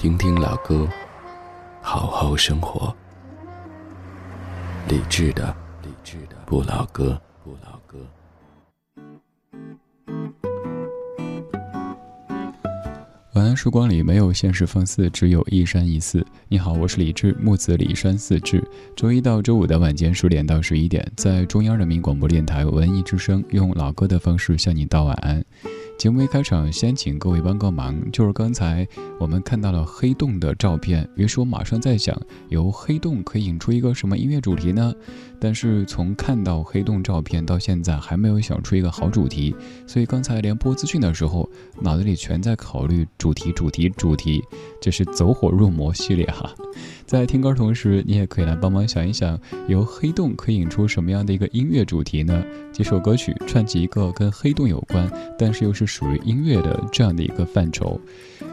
听听老歌，好好生活。理智的，理智的不老歌，不老歌。晚安时光里没有现实放肆，只有一山一寺。你好，我是李志，木子李山寺志。周一到周五的晚间十点到十一点，在中央人民广播电台文艺之声，用老歌的方式向你道晚安。节目一开场，先请各位帮个忙，就是刚才我们看到了黑洞的照片，于是我马上在想，由黑洞可以引出一个什么音乐主题呢？但是从看到黑洞照片到现在，还没有想出一个好主题，所以刚才连播资讯的时候，脑子里全在考虑主题、主题、主题，这是走火入魔系列哈。在听歌同时，你也可以来帮忙想一想，由黑洞可以引出什么样的一个音乐主题呢？几首歌曲串起一个跟黑洞有关，但是又是属于音乐的这样的一个范畴。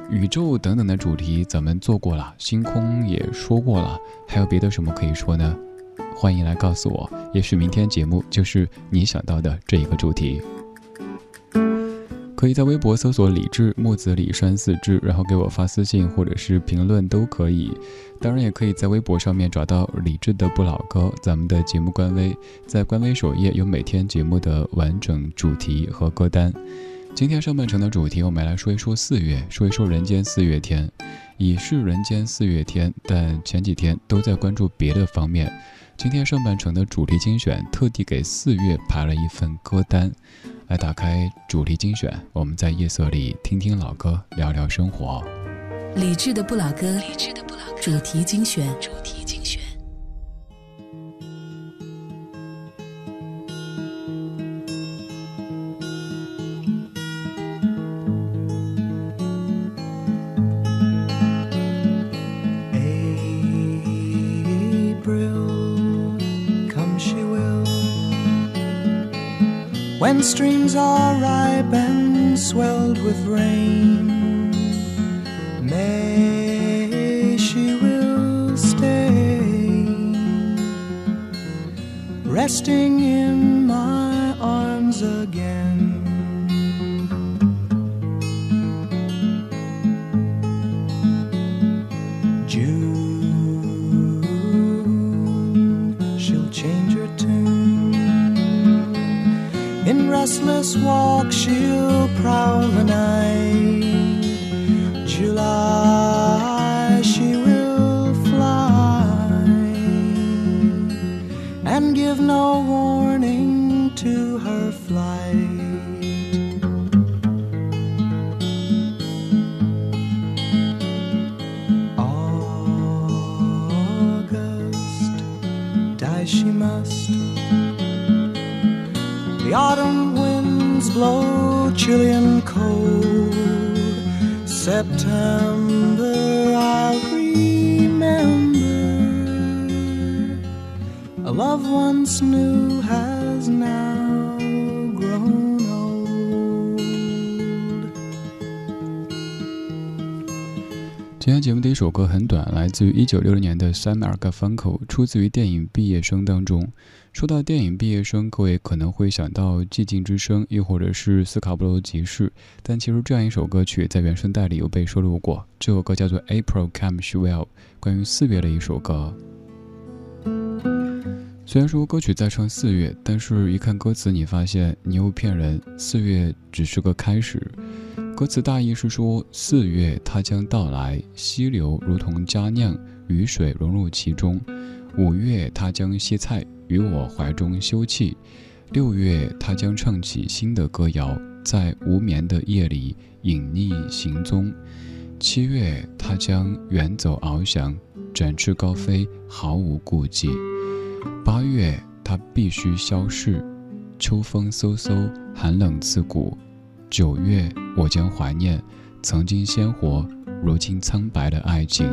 宇宙等等的主题咱们做过了，星空也说过了，还有别的什么可以说呢？欢迎来告诉我，也许明天节目就是你想到的这一个主题。可以在微博搜索“李志木子李山四志”，然后给我发私信或者是评论都可以。当然，也可以在微博上面找到李志的不老歌，咱们的节目官微，在官微首页有每天节目的完整主题和歌单。今天上半程的主题，我们来说一说四月，说一说人间四月天。已是人间四月天，但前几天都在关注别的方面。今天上半程的主题精选，特地给四月排了一份歌单。来打开主题精选，我们在夜色里听听老歌，聊聊生活。理智的不老歌，主题精选主题精选。When streams are ripe and swelled with rain. May she will stay, resting in my arms again. Restless walk, she'll prowl the night. July, she will fly and give no warning The autumn winds blow chilly and cold. September, I'll remember. A love once knew has 节目的一首歌很短，来自于一九六零年的 Simon Garfunkel，出自于电影《毕业生》当中。说到电影《毕业生》，各位可能会想到《寂静之声》，又或者是斯卡布罗集市，但其实这样一首歌曲在原声带里有被收录过。这首歌叫做《April Comes Well》，关于四月的一首歌。虽然说歌曲在唱四月，但是一看歌词，你发现你又骗人，四月只是个开始。歌词大意是说，四月它将到来，溪流如同佳酿，雨水融入其中；五月它将歇菜。于我怀中休憩，六月它将唱起新的歌谣，在无眠的夜里隐匿行踪；七月它将远走翱翔，展翅高飞，毫无顾忌；八月它必须消逝，秋风嗖嗖，寒冷刺骨；九月我将怀念，曾经鲜活，如今苍白的爱情。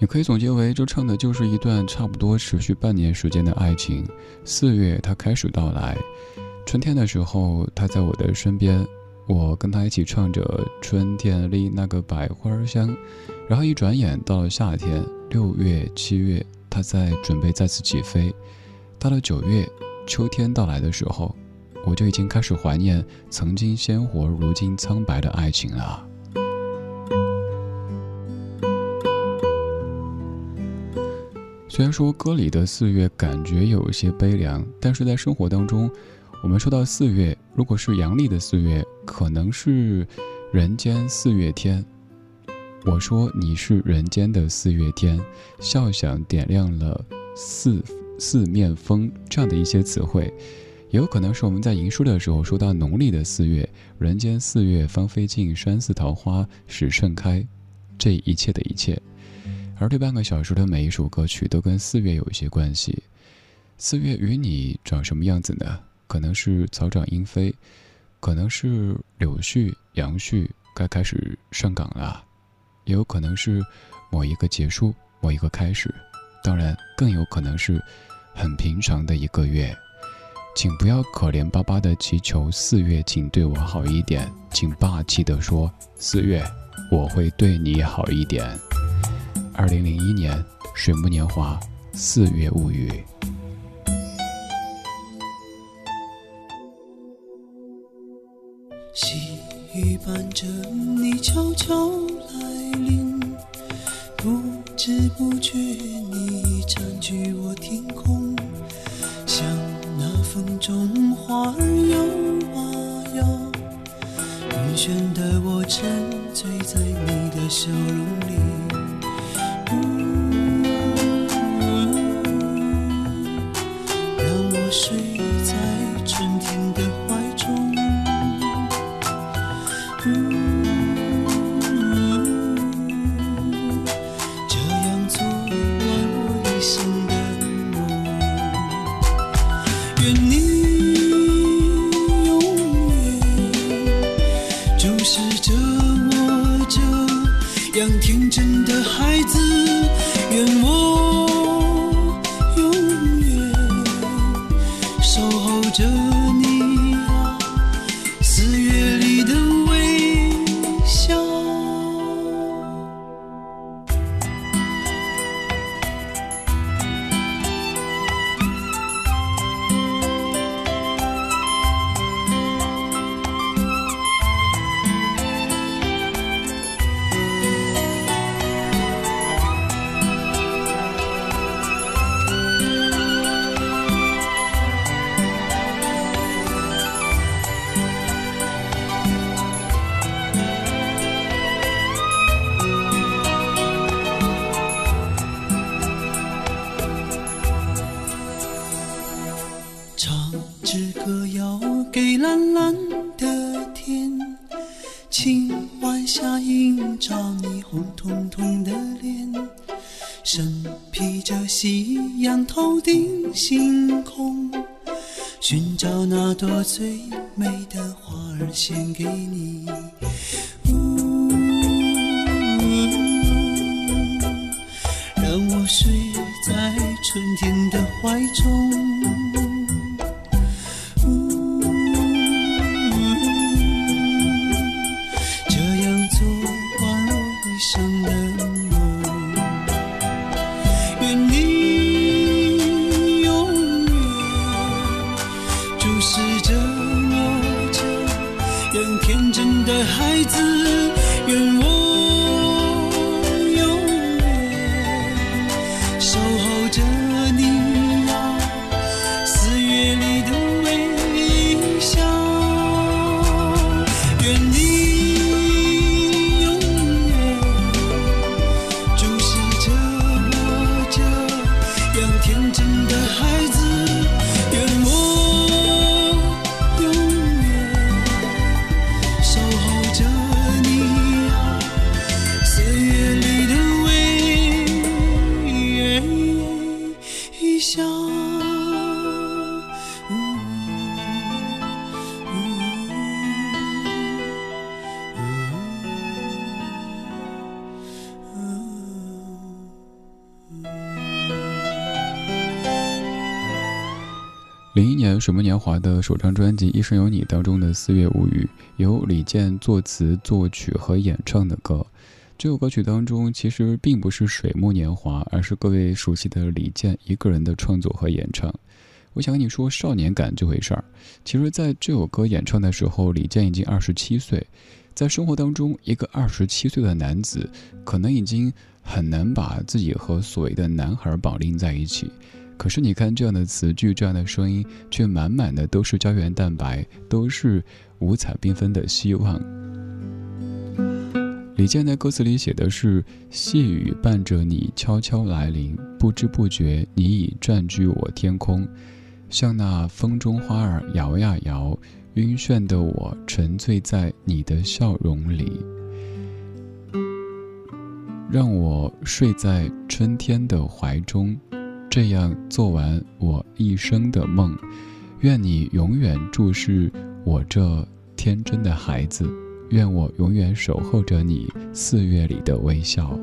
你可以总结为，这唱的就是一段差不多持续半年时间的爱情。四月，它开始到来，春天的时候，他在我的身边。我跟他一起唱着《春天里那个百花香》，然后一转眼到了夏天，六月、七月，他在准备再次起飞。到了九月，秋天到来的时候，我就已经开始怀念曾经鲜活、如今苍白的爱情了。虽然说歌里的四月感觉有一些悲凉，但是在生活当中。我们说到四月，如果是阳历的四月，可能是人间四月天。我说你是人间的四月天，笑响点亮了四四面风，这样的一些词汇，也有可能是我们在吟书的时候说到农历的四月，人间四月芳菲尽，山寺桃花始盛开，这一切的一切。而这半个小时的每一首歌曲都跟四月有一些关系。四月与你长什么样子呢？可能是草长莺飞，可能是柳絮、杨絮该开始上岗了，也有可能是某一个结束，某一个开始，当然更有可能是很平常的一个月。请不要可怜巴巴的祈求四月，请对我好一点，请霸气的说四月，我会对你好一点。二零零一年，水木年华，四月物语。细雨伴着你悄悄，不知不觉你已占据我天空，像那风中花儿摇啊摇，晕眩的我沉醉在你的笑容里。让我睡在寻找那朵最美的花儿献给你，水木年华的首张专辑《一生有你》当中的《四月无语》，由李健作词、作曲和演唱的歌。这首歌曲当中其实并不是水木年华，而是各位熟悉的李健一个人的创作和演唱。我想跟你说少年感这回事儿。其实，在这首歌演唱的时候，李健已经二十七岁。在生活当中，一个二十七岁的男子，可能已经很难把自己和所谓的男孩绑定在一起。可是你看，这样的词句，这样的声音，却满满的都是胶原蛋白，都是五彩缤纷的希望。李健在歌词里写的是：“细雨伴着你悄悄来临，不知不觉你已占据我天空，像那风中花儿摇呀摇，晕眩的我沉醉在你的笑容里，让我睡在春天的怀中。”这样做完我一生的梦，愿你永远注视我这天真的孩子，愿我永远守候着你四月里的微笑。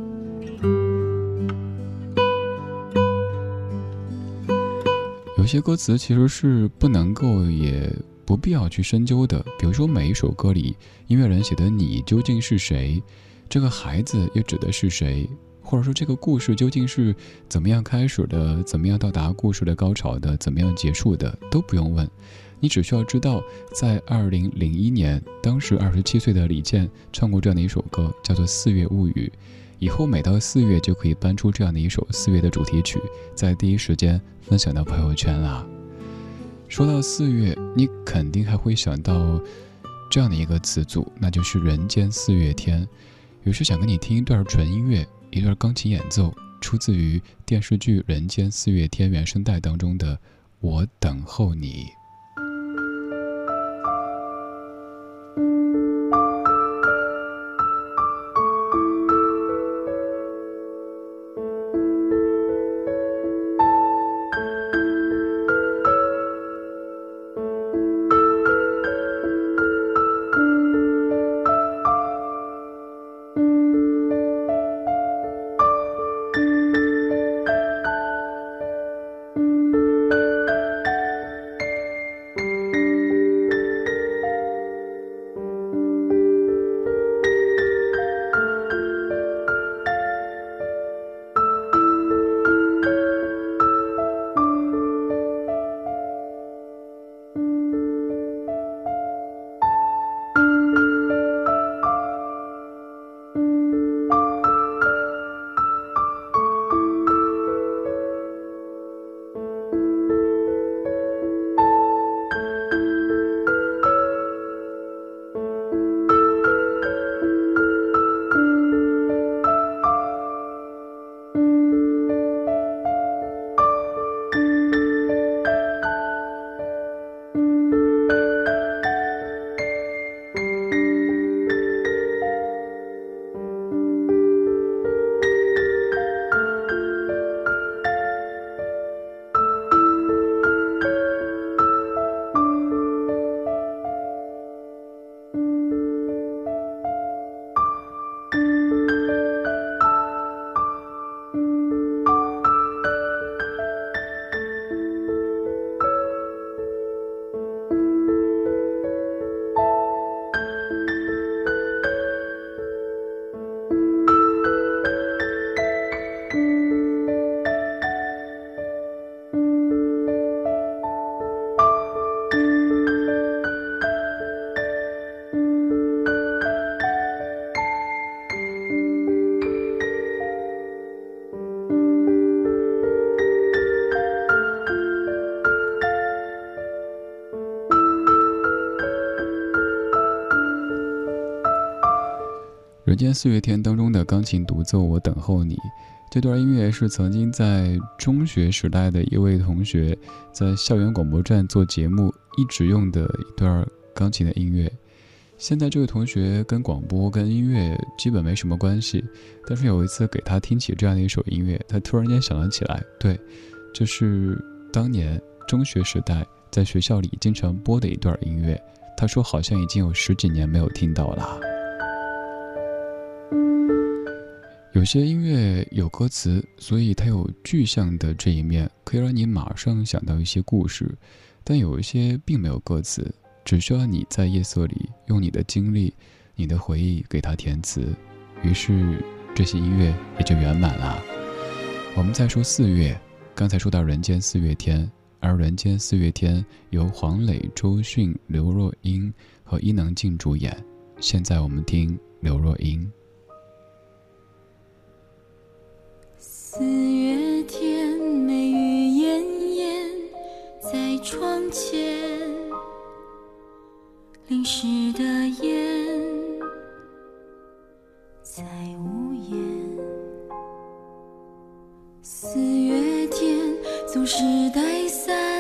有些歌词其实是不能够也不必要去深究的，比如说每一首歌里音乐人写的你究竟是谁，这个孩子又指的是谁？或者说这个故事究竟是怎么样开始的，怎么样到达故事的高潮的，怎么样结束的，都不用问，你只需要知道，在二零零一年，当时二十七岁的李健唱过这样的一首歌，叫做《四月物语》，以后每到四月就可以搬出这样的一首四月的主题曲，在第一时间分享到朋友圈啦。说到四月，你肯定还会想到这样的一个词组，那就是“人间四月天”。于是想跟你听一段纯音乐。一段钢琴演奏，出自于电视剧《人间四月天》原声带当中的《我等候你》。间四月天当中的钢琴独奏，我等候你。这段音乐是曾经在中学时代的一位同学在校园广播站做节目一直用的一段钢琴的音乐。现在这位同学跟广播跟音乐基本没什么关系，但是有一次给他听起这样的一首音乐，他突然间想了起来，对，这是当年中学时代在学校里经常播的一段音乐。他说好像已经有十几年没有听到了。有些音乐有歌词，所以它有具象的这一面，可以让你马上想到一些故事。但有一些并没有歌词，只需要你在夜色里用你的经历、你的回忆给它填词，于是这些音乐也就圆满了。我们再说四月，刚才说到《人间四月天》，而《人间四月天》由黄磊、周迅、刘若英和伊能静主演。现在我们听刘若英。四月天，梅雨烟烟在窗前，淋湿的眼在屋檐。四月天，总是带伞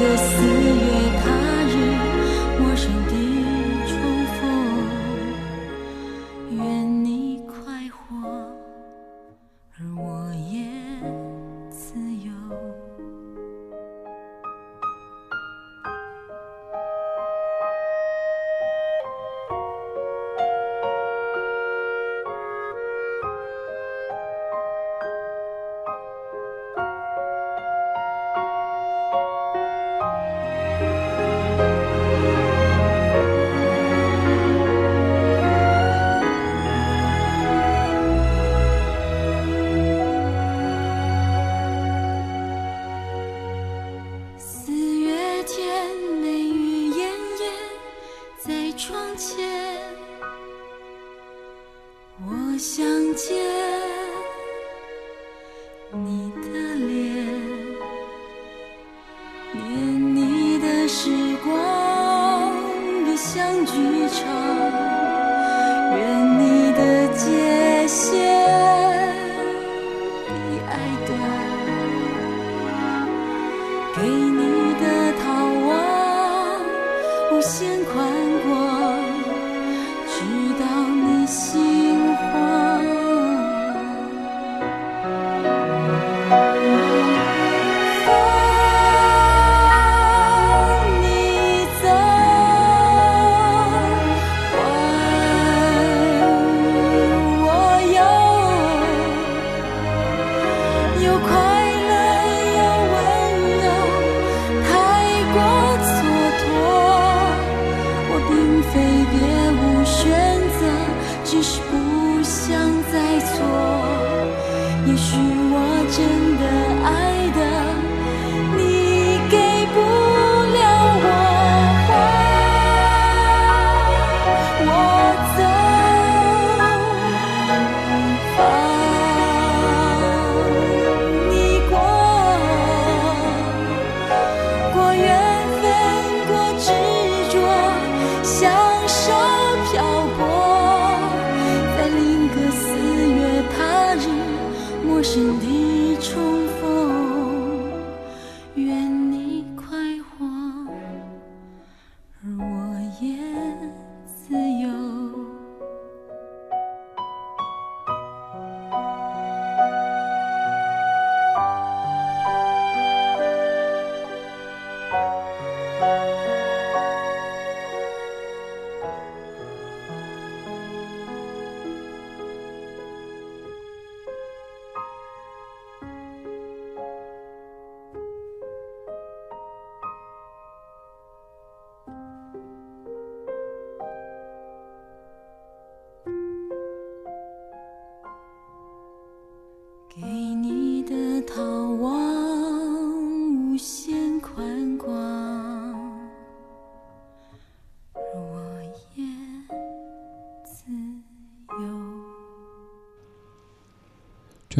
直到你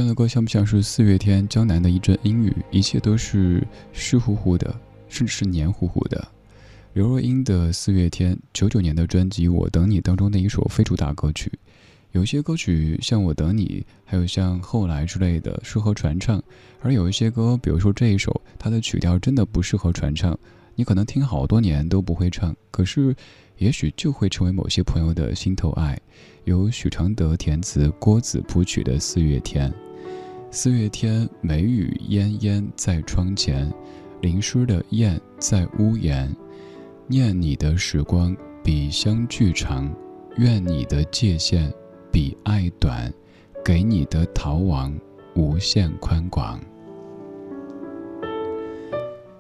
这样的歌像不像是四月天江南的一阵阴雨？一切都是湿乎乎的，甚至是黏糊糊的。刘若英的《四月天》，九九年的专辑《我等你》当中的一首非主打歌曲。有些歌曲像《我等你》，还有像《后来》之类的适合传唱，而有一些歌，比如说这一首，它的曲调真的不适合传唱，你可能听好多年都不会唱，可是也许就会成为某些朋友的心头爱。由许常德填词，郭子谱曲的《四月天》。四月天，梅雨烟烟在窗前，淋湿的雁在屋檐，念你的时光比相聚长，愿你的界限。比爱短，给你的逃亡无限宽广。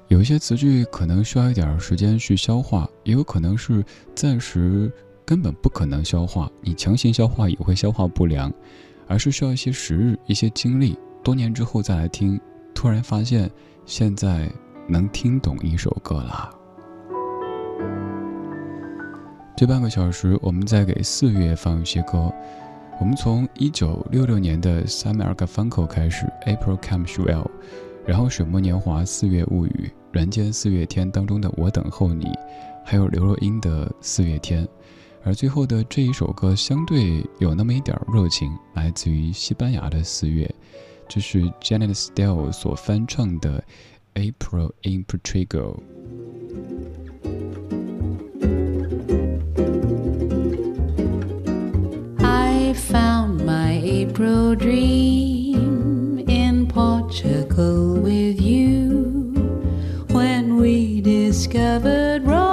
有些词句可能需要一点时间去消化，也有可能是暂时根本不可能消化，你强行消化也会消化不良，而是需要一些时日、一些经历，多年之后再来听，突然发现现在能听懂一首歌了。这半个小时，我们再给四月放一些歌。我们从一九六六年的 samera funko 开始，April Comes Well，然后水木年华四月物语，人间四月天当中的我等候你，还有刘若英的四月天，而最后的这一首歌相对有那么一点热情，来自于西班牙的四月，这是 Janet Steele 所翻唱的 April in Portugal。found my April dream in Portugal with you when we discovered romance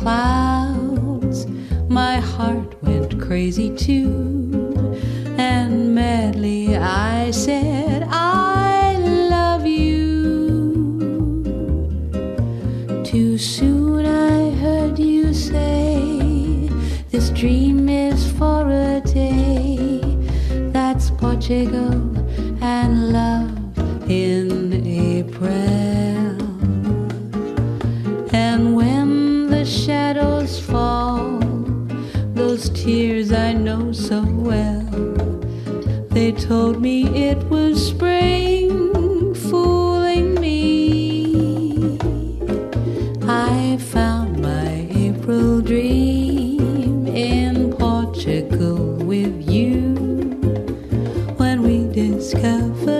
Clouds, my heart went crazy too, and madly I said, I love you. Too soon I heard you say this dream is for a day. That's Portugal and love in tears I know so well. They told me it was spring fooling me. I found my April dream in Portugal with you when we discovered.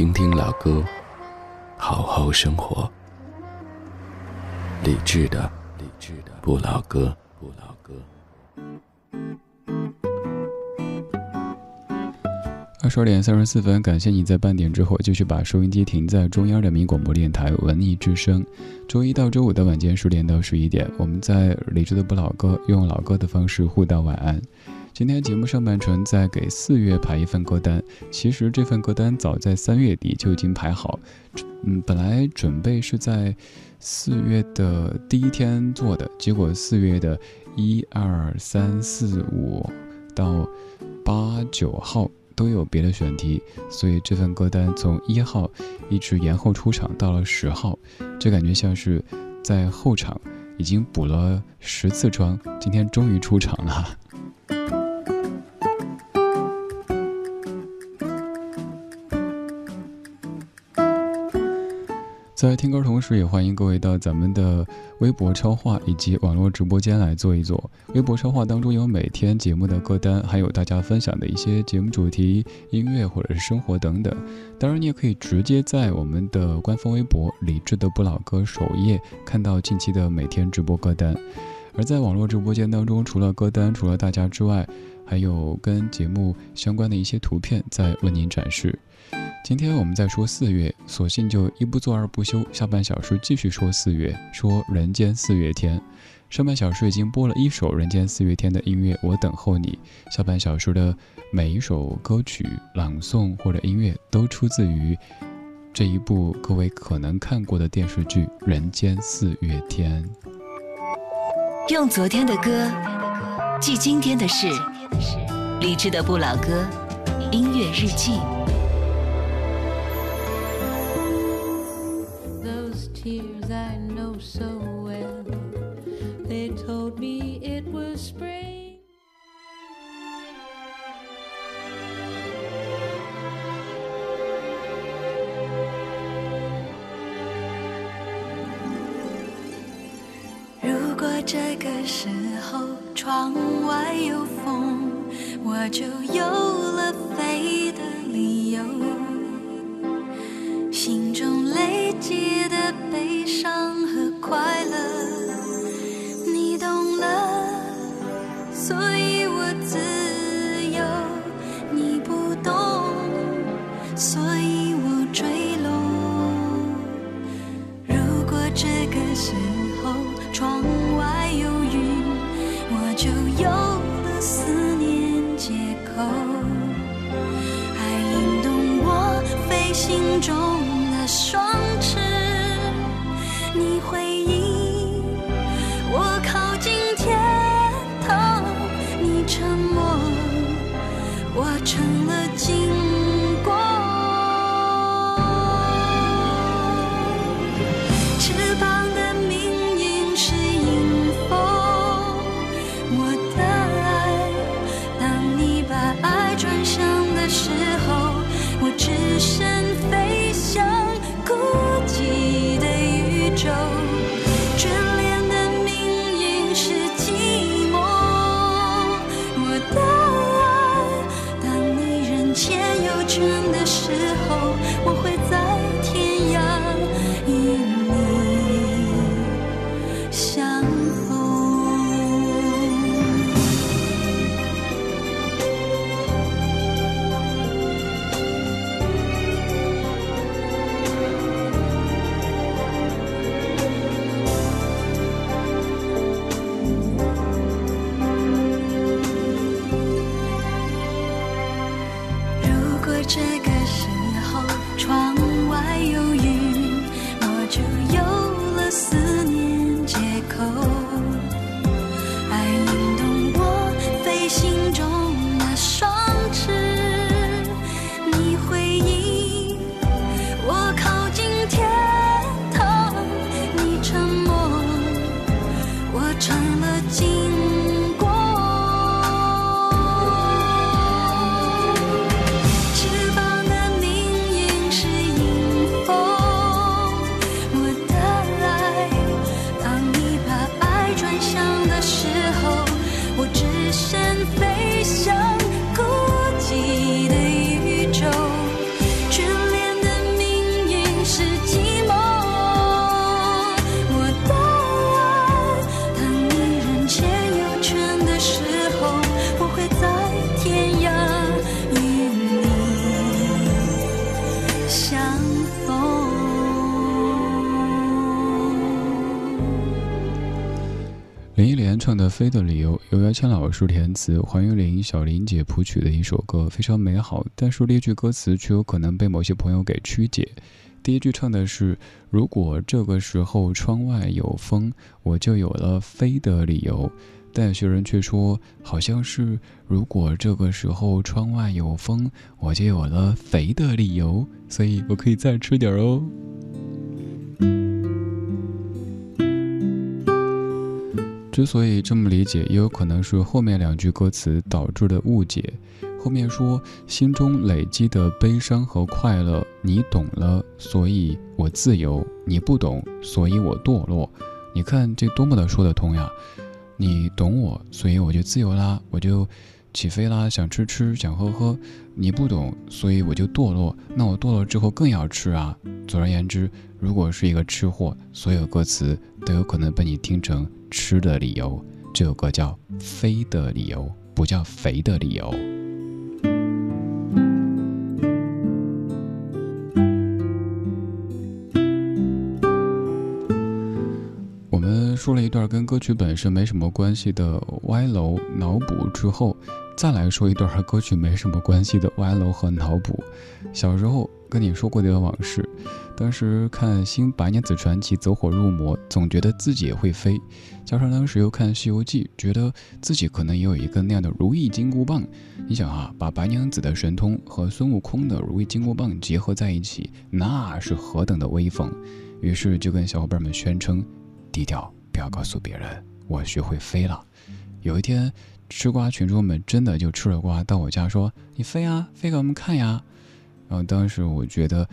听听老歌，好好生活。理智的，理智的不老歌，不老歌。二十二点三十四分，感谢你在半点之后继续把收音机停在中央人民广播电台文艺之声。周一到周五的晚间十点到十一点，我们在理智的不老歌，用老歌的方式互道晚安。今天节目上半程在给四月排一份歌单，其实这份歌单早在三月底就已经排好，嗯，本来准备是在四月的第一天做的，结果四月的一二三四五到八九号都有别的选题，所以这份歌单从一号一直延后出场到了十号，就感觉像是在后场已经补了十次妆，今天终于出场了。在听歌同时，也欢迎各位到咱们的微博超话以及网络直播间来坐一坐。微博超话当中有每天节目的歌单，还有大家分享的一些节目主题、音乐或者是生活等等。当然，你也可以直接在我们的官方微博“理智的不老歌”首页看到近期的每天直播歌单。而在网络直播间当中，除了歌单，除了大家之外，还有跟节目相关的一些图片在为您展示。今天我们在说四月，索性就一不做二不休，下半小时继续说四月，说人间四月天。上半小时已经播了一首人间四月天的音乐，我等候你。下半小时的每一首歌曲朗诵或者音乐，都出自于这一部各位可能看过的电视剧《人间四月天》。用昨天的歌记今天的事，理智的不老歌，音乐日记。我情《飞的理由》，由姚谦老师填词，黄韵玲、小林姐谱曲的一首歌，非常美好。但是这句歌词却有可能被某些朋友给曲解。第一句唱的是：“如果这个时候窗外有风，我就有了飞的理由。”但有些人却说，好像是“如果这个时候窗外有风，我就有了肥的理由”，所以我可以再吃点哦。之所以这么理解，也有可能是后面两句歌词导致的误解。后面说心中累积的悲伤和快乐，你懂了，所以我自由；你不懂，所以我堕落。你看这多么的说得通呀！你懂我，所以我就自由啦，我就起飞啦，想吃吃，想喝喝。你不懂，所以我就堕落。那我堕落之后更要吃啊！总而言之，如果是一个吃货，所有歌词都有可能被你听成。吃的理由，这首歌叫“飞的理由”，不叫“肥的理由”。我们说了一段跟歌曲本身没什么关系的歪楼脑补之后，再来说一段和歌曲没什么关系的歪楼和脑补。小时候。跟你说过的往事，当时看《新白娘子传奇》走火入魔，总觉得自己也会飞，加上当时又看《西游记》，觉得自己可能也有一个那样的如意金箍棒。你想啊，把白娘子的神通和孙悟空的如意金箍棒结合在一起，那是何等的威风！于是就跟小伙伴们宣称：低调，不要告诉别人，我学会飞了。有一天，吃瓜群众们真的就吃了瓜，到我家说：“你飞啊，飞给我们看呀！”然后当时我觉得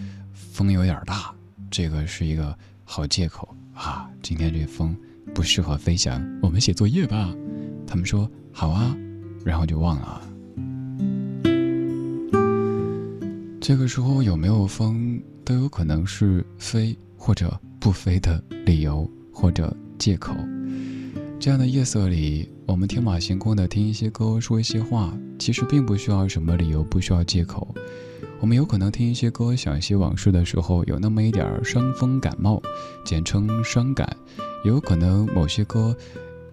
风有点大，这个是一个好借口啊。今天这风不适合飞翔，我们写作业吧。他们说好啊，然后就忘了。这个时候有没有风都有可能是飞或者不飞的理由或者借口。这样的夜色里，我们天马行空的听一些歌，说一些话，其实并不需要什么理由，不需要借口。我们有可能听一些歌，想一些往事的时候，有那么一点儿伤风感冒，简称伤感；也有可能某些歌，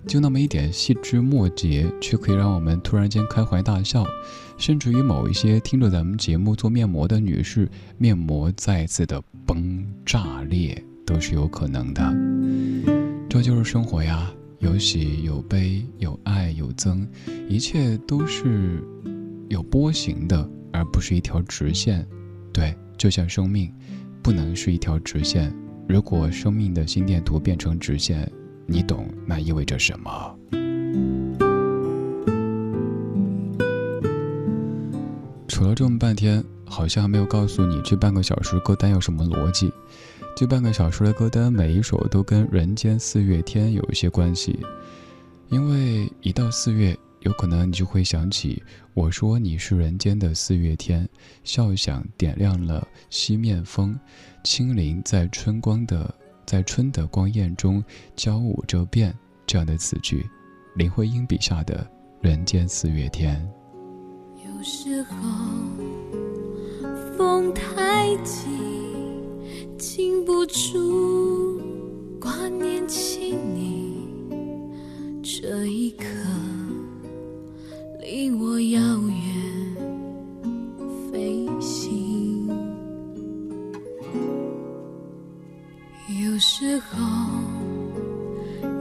就那么一点细枝末节，却可以让我们突然间开怀大笑。甚至于某一些听着咱们节目做面膜的女士，面膜再次的崩炸裂，都是有可能的。这就是生活呀，有喜有悲，有爱有憎，一切都是有波形的。而不是一条直线，对，就像生命，不能是一条直线。如果生命的心电图变成直线，你懂那意味着什么？扯了这么半天，好像还没有告诉你这半个小时歌单有什么逻辑。这半个小时的歌单，每一首都跟人间四月天有一些关系，因为一到四月。有可能你就会想起我说你是人间的四月天，笑响点亮了西面风，轻灵在春光的在春的光艳中交舞着变这样的词句，林徽因笔下的人间四月天。有时候风太急，禁不住挂念起你这一刻。离我遥远飞行，有时候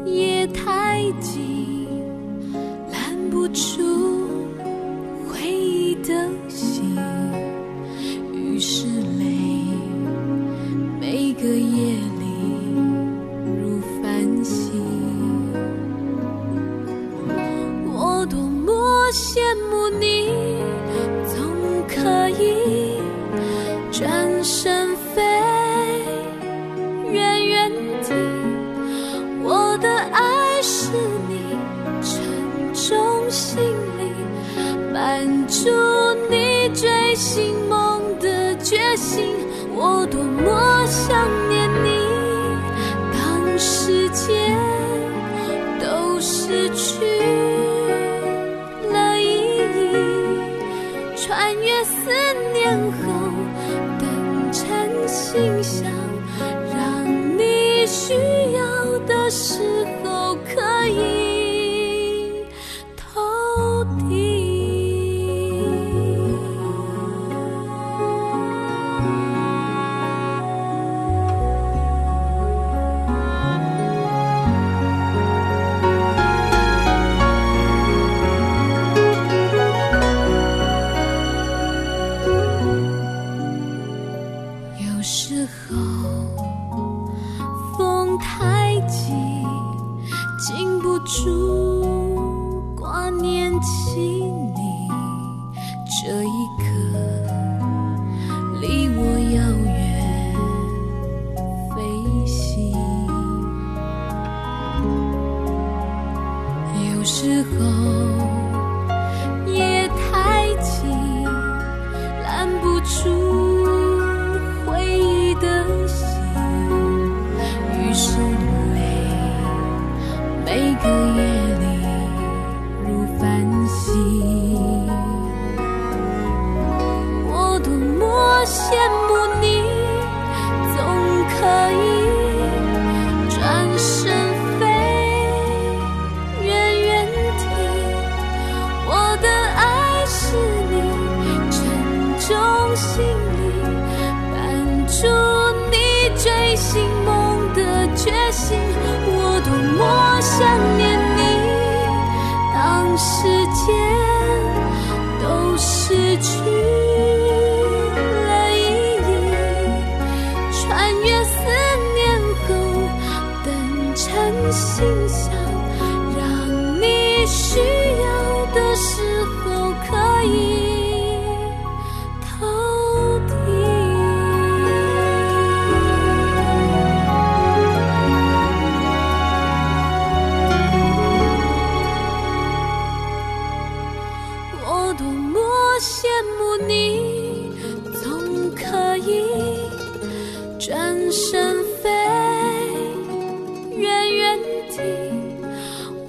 夜太静，拦不住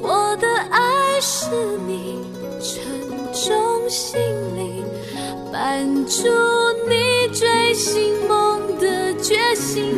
我的爱是你沉重行李，伴住你追寻梦的决心。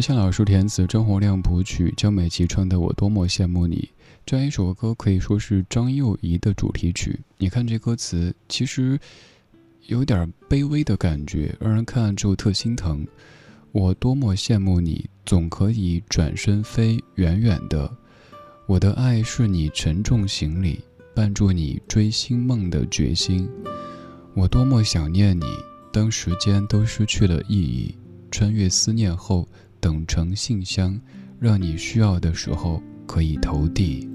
姚谦老师填词，张洪亮谱曲，江美琪唱的《我多么羡慕你》。这样一首歌可以说是张幼仪的主题曲。你看这歌词，其实有点卑微的感觉，让人看了之后特心疼。我多么羡慕你，总可以转身飞远远的。我的爱是你沉重行李，伴住你追星梦的决心。我多么想念你，当时间都失去了意义，穿越思念后，等成信箱，让你需要的时候可以投递。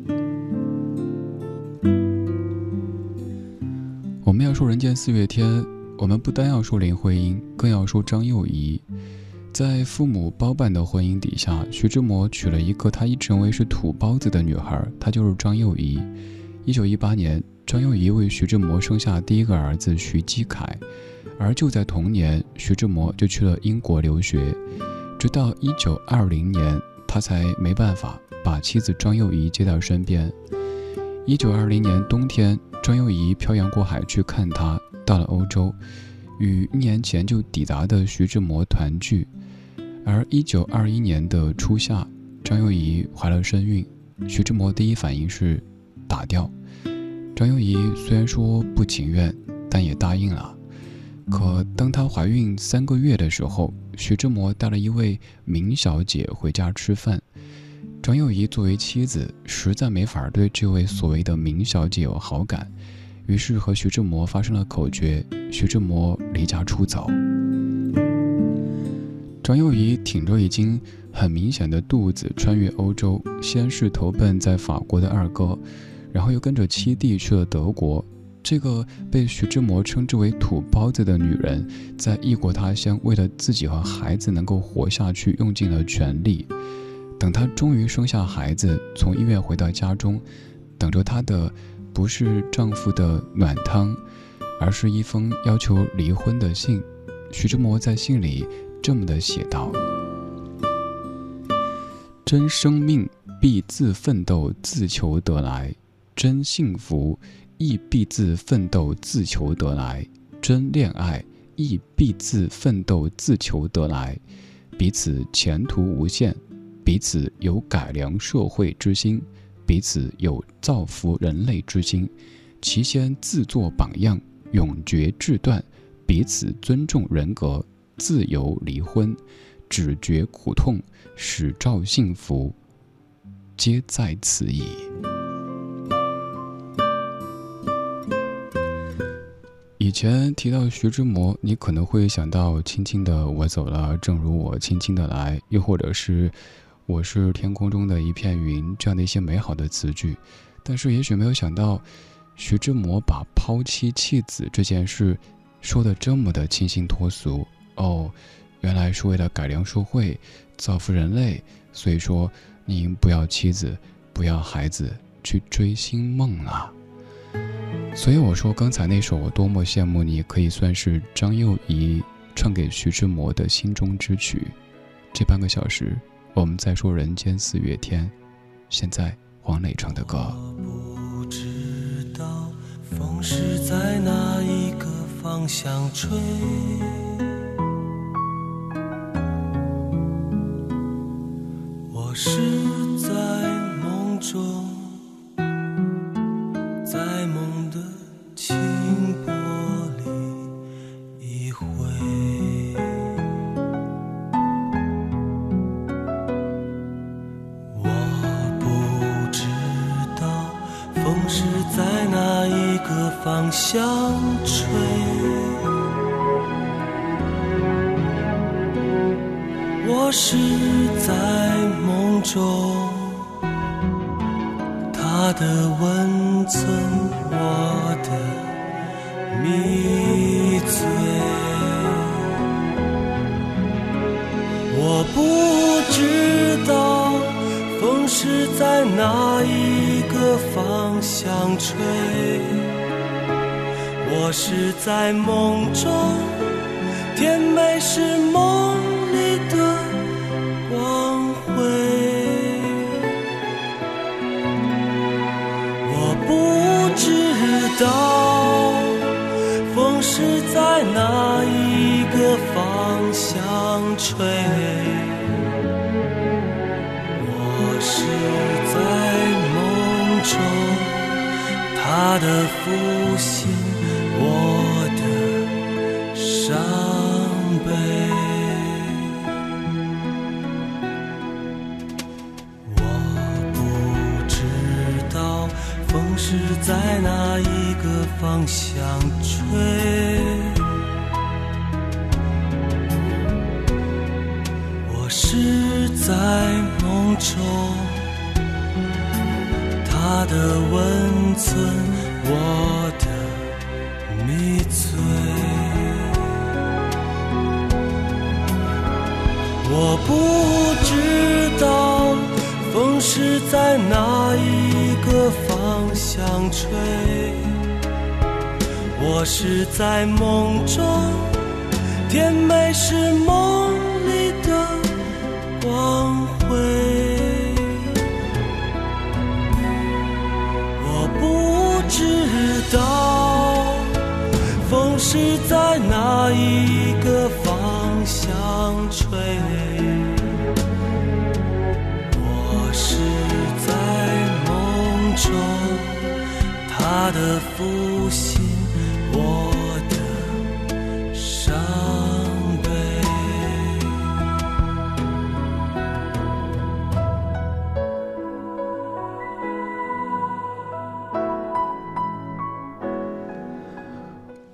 我们要说人间四月天，我们不单要说林徽因，更要说张幼仪。在父母包办的婚姻底下，徐志摩娶了一个他一直认为是土包子的女孩，她就是张幼仪。一九一八年，张幼仪为徐志摩生下第一个儿子徐基凯，而就在同年，徐志摩就去了英国留学，直到一九二零年，他才没办法把妻子张幼仪接到身边。一九二零年冬天，张幼仪漂洋过海去看他，到了欧洲，与一年前就抵达的徐志摩团聚。而一九二一年的初夏，张幼仪怀了身孕，徐志摩第一反应是打掉。张幼仪虽然说不情愿，但也答应了。可当她怀孕三个月的时候，徐志摩带了一位明小姐回家吃饭。张幼仪作为妻子，实在没法对这位所谓的明小姐有好感，于是和徐志摩发生了口角，徐志摩离家出走。张幼仪挺着已经很明显的肚子穿越欧洲，先是投奔在法国的二哥，然后又跟着七弟去了德国。这个被徐志摩称之为“土包子”的女人，在异国他乡，为了自己和孩子能够活下去，用尽了全力。等她终于生下孩子，从医院回到家中，等着她的不是丈夫的暖汤，而是一封要求离婚的信。徐志摩在信里这么的写道：“真生命必自奋斗自求得来，真幸福亦必自奋斗自求得来，真恋爱亦必自奋斗自求得来。彼此前途无限，彼此有改良社会之心，彼此有造福人类之心。其先自作榜样，永绝志断。”彼此尊重人格，自由离婚，只觉苦痛，始照幸福，皆在此矣。以前提到徐志摩，你可能会想到“轻轻的我走了，正如我轻轻的来”，又或者是“我是天空中的一片云”这样的一些美好的词句，但是也许没有想到，徐志摩把抛妻弃子这件事。说的这么的清新脱俗哦，原来是为了改良社会，造福人类。所以说，您不要妻子，不要孩子，去追星梦啊。所以我说，刚才那首《我多么羡慕你》可以算是张幼仪唱给徐志摩的心中之曲。这半个小时，我们在说人间四月天。现在，黄磊唱的歌。不知道风是在哪一个。方向吹，我是是在哪一个方向吹？我是在梦中，他的温存，我的迷醉。我不知道风是在哪一个方。方向吹，我是在梦中，甜美是梦里的光辉。我不知道风是在哪一他的负心，我的伤悲。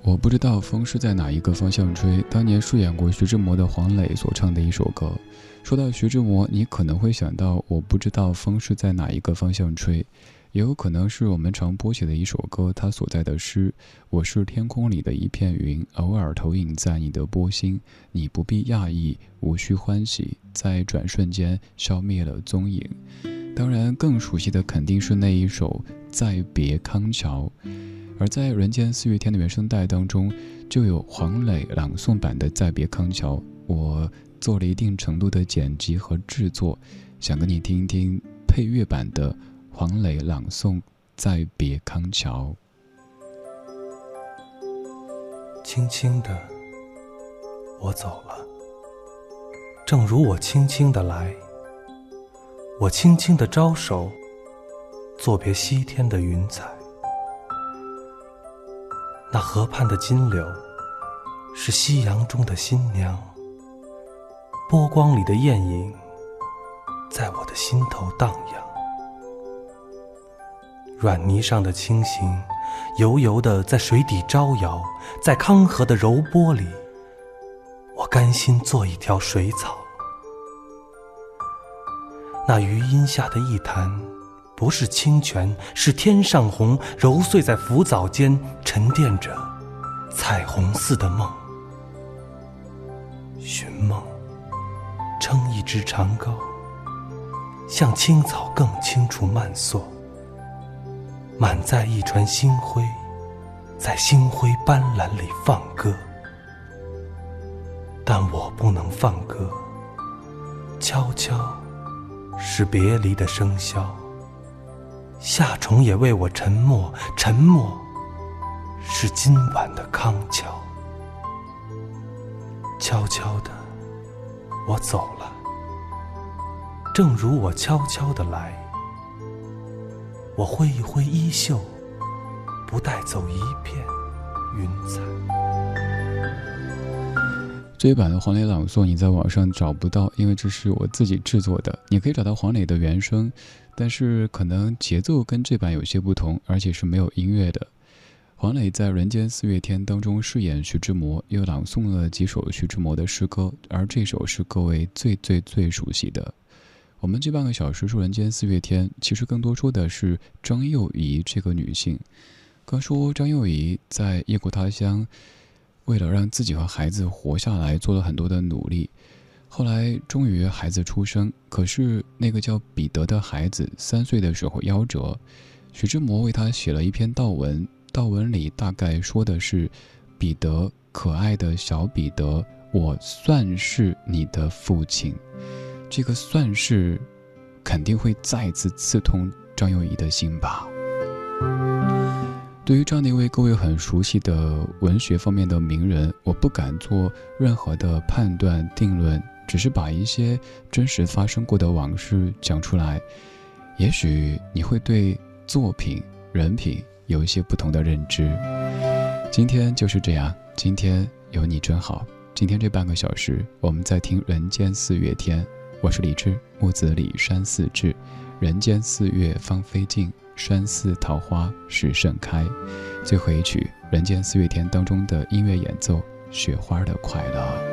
我不知道风是在哪一个方向吹。当年饰演过徐志摩的黄磊所唱的一首歌。说到徐志摩，你可能会想到，我不知道风是在哪一个方向吹。也有可能是我们常播写的一首歌，它所在的诗：“我是天空里的一片云，偶尔投影在你的波心，你不必讶异，无需欢喜，在转瞬间消灭了踪影。”当然，更熟悉的肯定是那一首《再别康桥》。而在《人间四月天》的原声带当中，就有黄磊朗诵版的《再别康桥》，我做了一定程度的剪辑和制作，想跟你听一听配乐版的黄磊朗诵《再别康桥》。轻轻的，我走了，正如我轻轻的来。我轻轻的招手，作别西天的云彩。那河畔的金柳，是夕阳中的新娘。波光里的艳影，在我的心头荡漾。软泥上的青荇，油油的在水底招摇，在康河的柔波里，我甘心做一条水草。那余荫下的一潭，不是清泉，是天上虹，揉碎在浮藻间，沉淀着彩虹似的梦。寻梦，撑一支长篙，向青草更清楚漫溯，满载一船星辉，在星辉斑斓里放歌。但我不能放歌，悄悄。是别离的笙箫，夏虫也为我沉默，沉默是今晚的康桥。悄悄的，我走了，正如我悄悄的来。我挥一挥衣袖，不带走一片云彩。这一版的黄磊朗诵你在网上找不到，因为这是我自己制作的。你可以找到黄磊的原声，但是可能节奏跟这版有些不同，而且是没有音乐的。黄磊在《人间四月天》当中饰演徐志摩，又朗诵了几首徐志摩的诗歌，而这首是各位最最最熟悉的。我们这半个小时说《人间四月天》，其实更多说的是张幼仪这个女性。刚说张幼仪在异国他乡。为了让自己和孩子活下来，做了很多的努力。后来终于孩子出生，可是那个叫彼得的孩子三岁的时候夭折。徐志摩为他写了一篇悼文，悼文里大概说的是：“彼得，可爱的小彼得，我算是你的父亲。”这个“算是”，肯定会再次刺痛张幼仪的心吧。对于这样的一位各位很熟悉的文学方面的名人，我不敢做任何的判断定论，只是把一些真实发生过的往事讲出来，也许你会对作品、人品有一些不同的认知。今天就是这样，今天有你真好。今天这半个小时，我们在听《人间四月天》，我是李志，木子李山寺志，《人间四月芳菲尽》。山寺桃花始盛开，最后一曲《人间四月天》当中的音乐演奏《雪花的快乐》。